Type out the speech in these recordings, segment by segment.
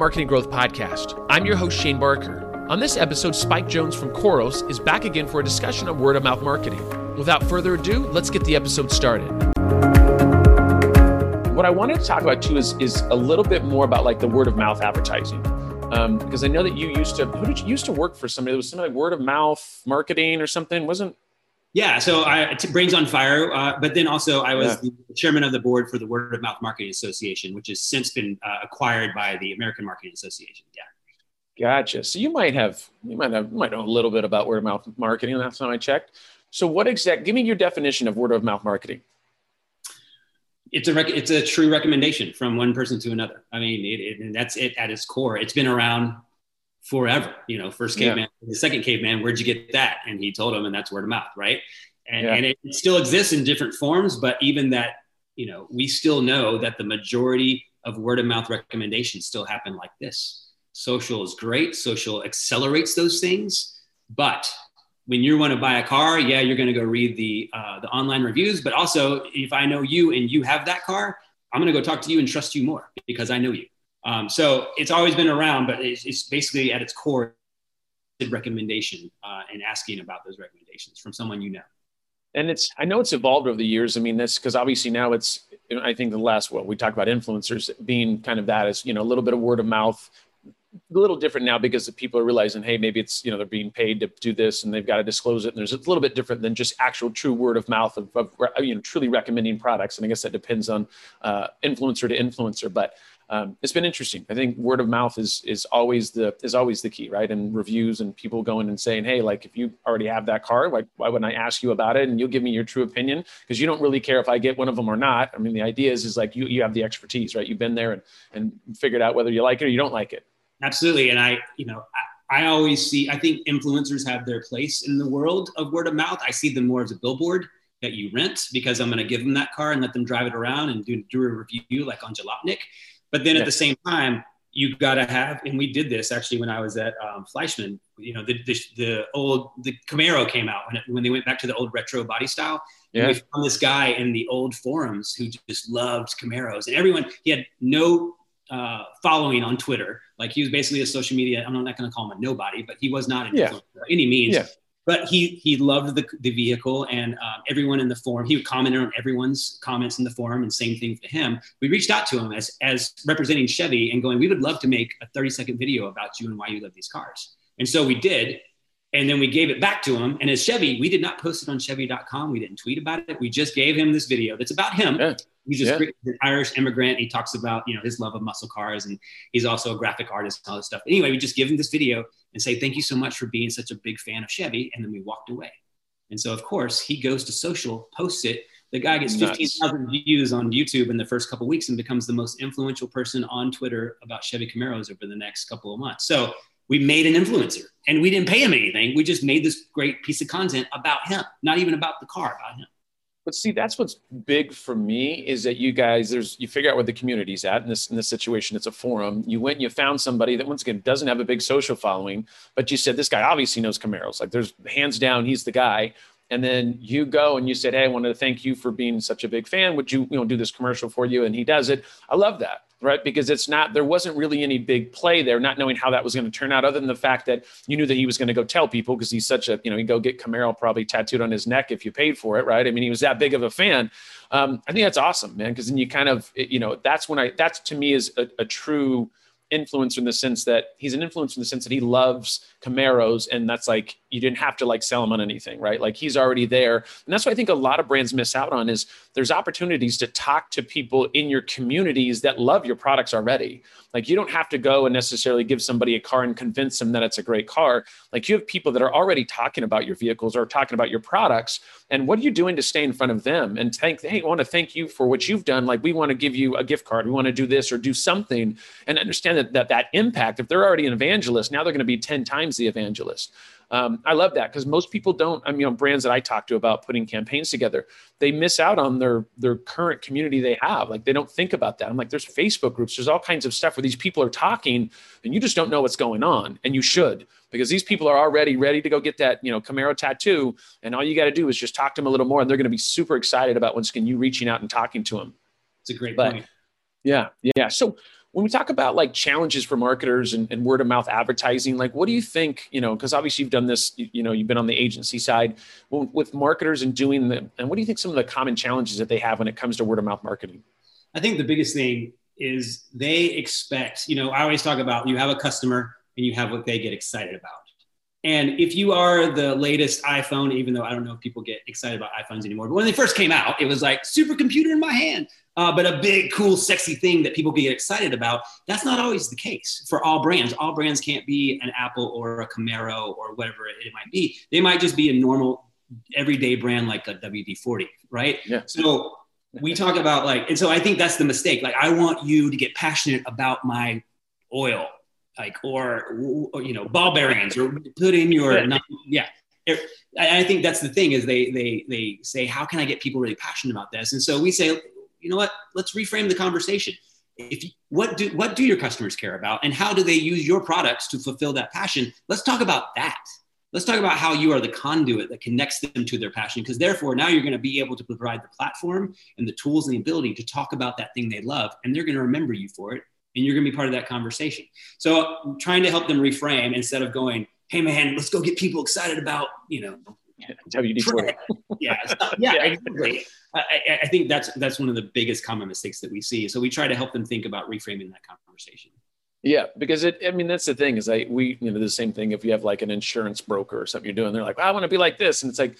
Marketing Growth Podcast. I'm your host, Shane Barker. On this episode, Spike Jones from Khoros is back again for a discussion on word of mouth marketing. Without further ado, let's get the episode started. What I wanted to talk about too is, is a little bit more about like the word of mouth advertising. Um, because I know that you used to, who did you used to work for somebody that was something like word of mouth marketing or something? Wasn't yeah, so I Brains on Fire, uh, but then also I was yeah. the chairman of the board for the Word of Mouth Marketing Association, which has since been uh, acquired by the American Marketing Association. Yeah. Gotcha. So you might have you might have you might know a little bit about word of mouth marketing. Last time I checked. So what exact? Give me your definition of word of mouth marketing. It's a rec- it's a true recommendation from one person to another. I mean, it, it, and that's it at its core. It's been around forever. You know, first caveman, yeah. the second caveman, where'd you get that? And he told him, and that's word of mouth, right? And, yeah. and it still exists in different forms, but even that, you know, we still know that the majority of word of mouth recommendations still happen like this. Social is great. Social accelerates those things, but when you want to buy a car, yeah, you're going to go read the uh, the online reviews. But also, if I know you and you have that car, I'm going to go talk to you and trust you more because I know you. Um, so it's always been around, but it's, it's basically at its core recommendation uh, and asking about those recommendations from someone you know. And it's I know it's evolved over the years. I mean, this because obviously now it's I think the last well we talked about influencers being kind of that as you know a little bit of word of mouth a little different now because the people are realizing, hey, maybe it's you know they're being paid to do this and they've got to disclose it. And there's a little bit different than just actual true word of mouth of, of you know truly recommending products. And I guess that depends on uh, influencer to influencer. But um, it's been interesting. I think word of mouth is is always the is always the key, right? And reviews and people going and saying, hey, like if you already have that car, like why wouldn't I ask you about it and you'll give me your true opinion because you don't really care if I get one of them or not. I mean, the idea is is like you you have the expertise, right? You've been there and and figured out whether you like it or you don't like it. Absolutely, and I you know. I, I always see, I think influencers have their place in the world of word of mouth. I see them more as a billboard that you rent because I'm going to give them that car and let them drive it around and do, do a review like on Jalopnik. But then at the same time, you got to have, and we did this actually when I was at um, Fleischmann. You know, the, the, the old the Camaro came out when it, when they went back to the old retro body style. Yeah. we found this guy in the old forums who just loved Camaros, and everyone he had no uh, following on Twitter. Like he was basically a social media. I'm not going to call him a nobody, but he was not an yeah. by any means. Yeah but he he loved the, the vehicle and uh, everyone in the forum he would comment on everyone's comments in the forum and same thing for him. We reached out to him as as representing chevy and going we would love to make a 30 second video about you and why you love these cars. And so we did and then we gave it back to him. And as chevy we did not post it on chevy.com we didn't tweet about it. We just gave him this video that's about him. Yeah. He's just yeah. an Irish immigrant. He talks about, you know, his love of muscle cars and he's also a graphic artist and all this stuff. Anyway, we just give him this video and say, thank you so much for being such a big fan of Chevy. And then we walked away. And so, of course, he goes to social, posts it. The guy gets 15,000 views on YouTube in the first couple weeks and becomes the most influential person on Twitter about Chevy Camaros over the next couple of months. So we made an influencer and we didn't pay him anything. We just made this great piece of content about him, not even about the car, about him. But see, that's what's big for me is that you guys, there's you figure out where the community's at in this in this situation. It's a forum. You went and you found somebody that once again doesn't have a big social following, but you said this guy obviously knows Camaros. Like there's hands down, he's the guy. And then you go and you said, Hey, I wanted to thank you for being such a big fan. Would you, you know, do this commercial for you? And he does it. I love that right? Because it's not, there wasn't really any big play there, not knowing how that was going to turn out, other than the fact that you knew that he was going to go tell people because he's such a, you know, he'd go get Camaro probably tattooed on his neck if you paid for it, right? I mean, he was that big of a fan. Um, I think that's awesome, man, because then you kind of, you know, that's when I, that's to me is a, a true influencer in the sense that he's an influencer in the sense that he loves Camaros, and that's like you didn't have to like sell him on anything, right? Like he's already there, and that's what I think a lot of brands miss out on is there's opportunities to talk to people in your communities that love your products already. Like you don't have to go and necessarily give somebody a car and convince them that it's a great car. Like you have people that are already talking about your vehicles or talking about your products. And what are you doing to stay in front of them and thank, hey, I want to thank you for what you've done. Like we want to give you a gift card. We want to do this or do something and understand that that, that impact, if they're already an evangelist, now they're going to be 10 times the evangelist. Um, I love that because most people don't. I mean, you know, brands that I talk to about putting campaigns together, they miss out on their their current community they have. Like they don't think about that. I'm like, there's Facebook groups, there's all kinds of stuff where these people are talking, and you just don't know what's going on, and you should because these people are already ready to go get that you know Camaro tattoo, and all you got to do is just talk to them a little more, and they're going to be super excited about once again you reaching out and talking to them. It's a great but, point. Yeah, yeah. So when we talk about like challenges for marketers and, and, word of mouth advertising like what do you think you know because obviously you've done this you know you've been on the agency side with marketers and doing the and what do you think some of the common challenges that they have when it comes to word of mouth marketing? I think the biggest thing is they expect you know i always talk about you have a customer and you have what they get excited about. And if you are the latest iPhone, even though I don't know if people get excited about iPhones anymore, but when they first came out, it was like supercomputer in my hand, uh, but a big, cool, sexy thing that people get excited about. That's not always the case for all brands. All brands can't be an Apple or a Camaro or whatever it might be. They might just be a normal, everyday brand like a WD 40, right? Yeah. So we talk about like, and so I think that's the mistake. Like, I want you to get passionate about my oil like or, or you know ball bearings or put in your yeah I think that's the thing is they they they say how can I get people really passionate about this and so we say you know what let's reframe the conversation if you, what do what do your customers care about and how do they use your products to fulfill that passion let's talk about that let's talk about how you are the conduit that connects them to their passion because therefore now you're going to be able to provide the platform and the tools and the ability to talk about that thing they love and they're going to remember you for it and you're going to be part of that conversation. So I'm trying to help them reframe instead of going, "Hey man, let's go get people excited about you know." WD yeah, yeah, exactly. I, I, think that's that's one of the biggest common mistakes that we see. So we try to help them think about reframing that conversation. Yeah, because it. I mean, that's the thing is, I we you know the same thing. If you have like an insurance broker or something you're doing, they're like, well, I want to be like this, and it's like,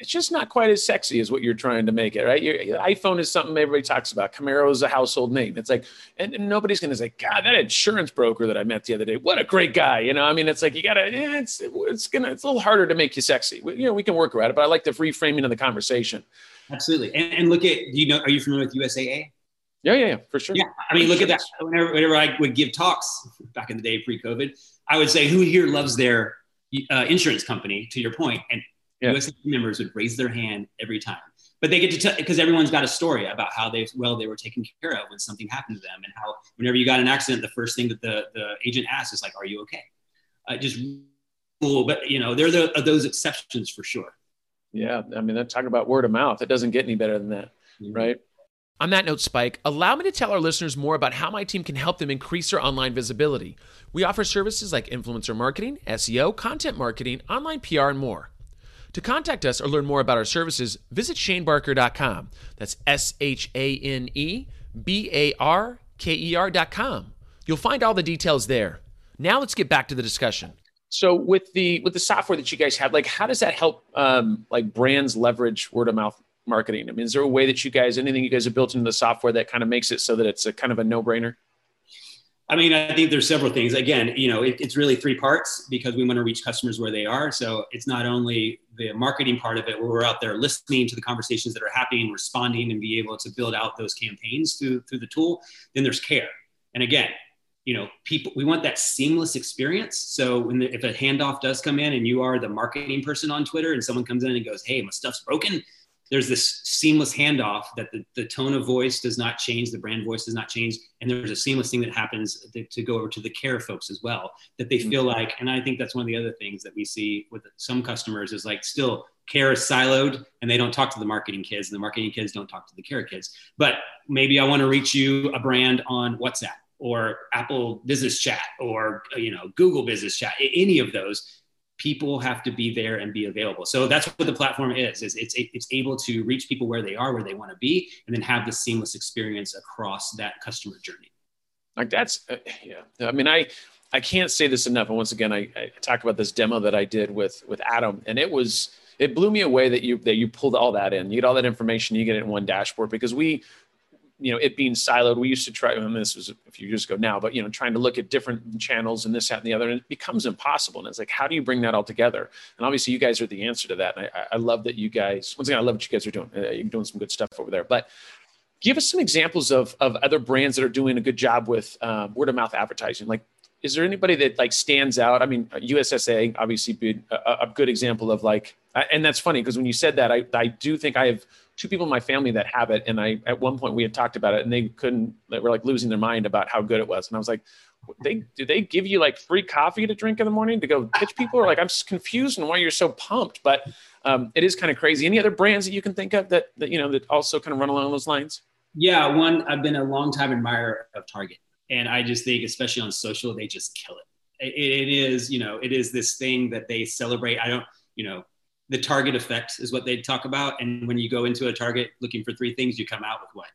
it's just not quite as sexy as what you're trying to make it, right? Your, your iPhone is something everybody talks about. Camaro is a household name. It's like, and, and nobody's going to say, God, that insurance broker that I met the other day, what a great guy. You know, I mean, it's like, you got to, yeah, it's, it's going to, it's a little harder to make you sexy. We, you know, we can work around it, but I like the reframing of the conversation. Absolutely. And, and look at, you know, are you familiar with USAA? Yeah, yeah, yeah, for sure. Yeah. I mean, look at that. Whenever, whenever I would give talks back in the day pre COVID, I would say, who here loves their uh, insurance company, to your point, and yeah. US members would raise their hand every time. But they get to tell because everyone's got a story about how they well they were taken care of when something happened to them, and how whenever you got an accident, the first thing that the the agent asks is like, "Are you okay?" Uh, just cool, but you know there are those exceptions for sure. Yeah, I mean, they're talking about word of mouth. It doesn't get any better than that, mm-hmm. right? On that note, Spike, allow me to tell our listeners more about how my team can help them increase their online visibility. We offer services like influencer marketing, SEO, content marketing, online PR, and more. To contact us or learn more about our services, visit shanebarker.com. That's S H A N E B A R K E R.com. You'll find all the details there. Now let's get back to the discussion. So with the with the software that you guys have, like how does that help um, like brands leverage word of mouth marketing? I mean, is there a way that you guys anything you guys have built into the software that kind of makes it so that it's a kind of a no brainer? I mean, I think there's several things. Again, you know, it, it's really three parts because we want to reach customers where they are. So it's not only the marketing part of it, where we're out there listening to the conversations that are happening, responding, and be able to build out those campaigns through through the tool. Then there's care, and again, you know, people we want that seamless experience. So when the, if a handoff does come in and you are the marketing person on Twitter, and someone comes in and goes, "Hey, my stuff's broken," there's this seamless handoff that the, the tone of voice does not change, the brand voice does not change. And there's a seamless thing that happens to, to go over to the care folks as well, that they feel mm-hmm. like, and I think that's one of the other things that we see with some customers is like still care is siloed and they don't talk to the marketing kids and the marketing kids don't talk to the care kids. But maybe I want to reach you a brand on WhatsApp or Apple business chat or, you know, Google business chat, any of those people have to be there and be available. So that's what the platform is, is it's, it's able to reach people where they are, where they want to be, and then have the seamless experience across that customer journey. Like that's, uh, yeah. I mean, I, I can't say this enough. And once again, I, I talk about this demo that I did with, with Adam and it was, it blew me away that you, that you pulled all that in, you get all that information, you get it in one dashboard because we, you know, it being siloed, we used to try, and this was a few years ago now, but, you know, trying to look at different channels and this, that, and the other, and it becomes impossible. And it's like, how do you bring that all together? And obviously you guys are the answer to that. And I, I love that you guys, once again, I love what you guys are doing. Uh, you're doing some good stuff over there, but give us some examples of, of other brands that are doing a good job with um, word of mouth advertising. Like, is there anybody that like stands out? I mean, USAA obviously be a, a good example of like, and that's funny because when you said that, I, I do think I have two people in my family that have it. And I, at one point we had talked about it and they couldn't, they were like losing their mind about how good it was. And I was like, they, do they give you like free coffee to drink in the morning to go pitch people? Or like, I'm just confused on why you're so pumped, but um, it is kind of crazy. Any other brands that you can think of that, that, you know, that also kind of run along those lines? Yeah. One, I've been a long time admirer of Target. And I just think, especially on social, they just kill it. it. It is, you know, it is this thing that they celebrate. I don't, you know, the target effect is what they talk about. And when you go into a target looking for three things, you come out with what?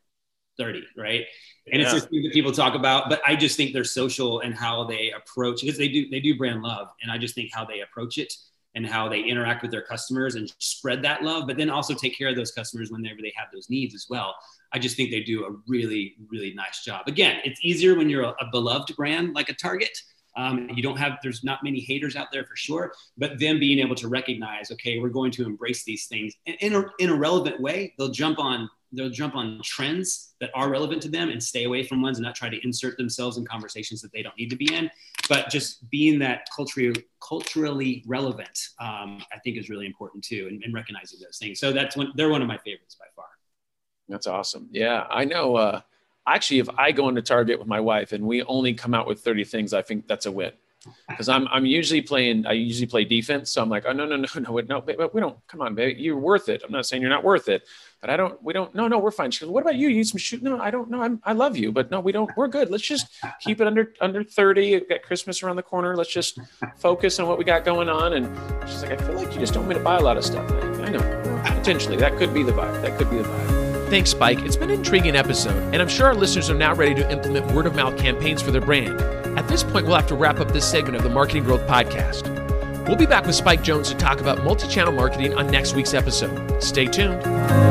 30, right? And yeah. it's just that people talk about, but I just think they're social and how they approach because they do they do brand love. And I just think how they approach it and how they interact with their customers and spread that love, but then also take care of those customers whenever they have those needs as well. I just think they do a really, really nice job. Again, it's easier when you're a, a beloved brand like a Target. Um, you don't have, there's not many haters out there for sure, but them being able to recognize, okay, we're going to embrace these things in, a, in a relevant way. They'll jump on they'll jump on trends that are relevant to them and stay away from ones and not try to insert themselves in conversations that they don't need to be in. But just being that culturally culturally relevant, um, I think is really important too, and, and, recognizing those things. So that's one they're one of my favorites by far. That's awesome. Yeah, I know. Uh, actually, if I go into Target with my wife and we only come out with 30 things, I think that's a win. Because I'm I'm usually playing I usually play defense. So I'm like oh no no no no no no we don't come on baby you're worth it. I'm not saying you're not worth it but I don't we don't no no we're fine. She goes what about you? You need some shoot no I don't know I'm, I love you but no we don't we're good. Let's just keep it under under 30 We've got Christmas around the corner. Let's just focus on what we got going on. And she's like I feel like you just don't want me to buy a lot of stuff. I, I know potentially that could be the vibe that could be the vibe Thanks, Spike. It's been an intriguing episode, and I'm sure our listeners are now ready to implement word of mouth campaigns for their brand. At this point, we'll have to wrap up this segment of the Marketing Growth Podcast. We'll be back with Spike Jones to talk about multi channel marketing on next week's episode. Stay tuned.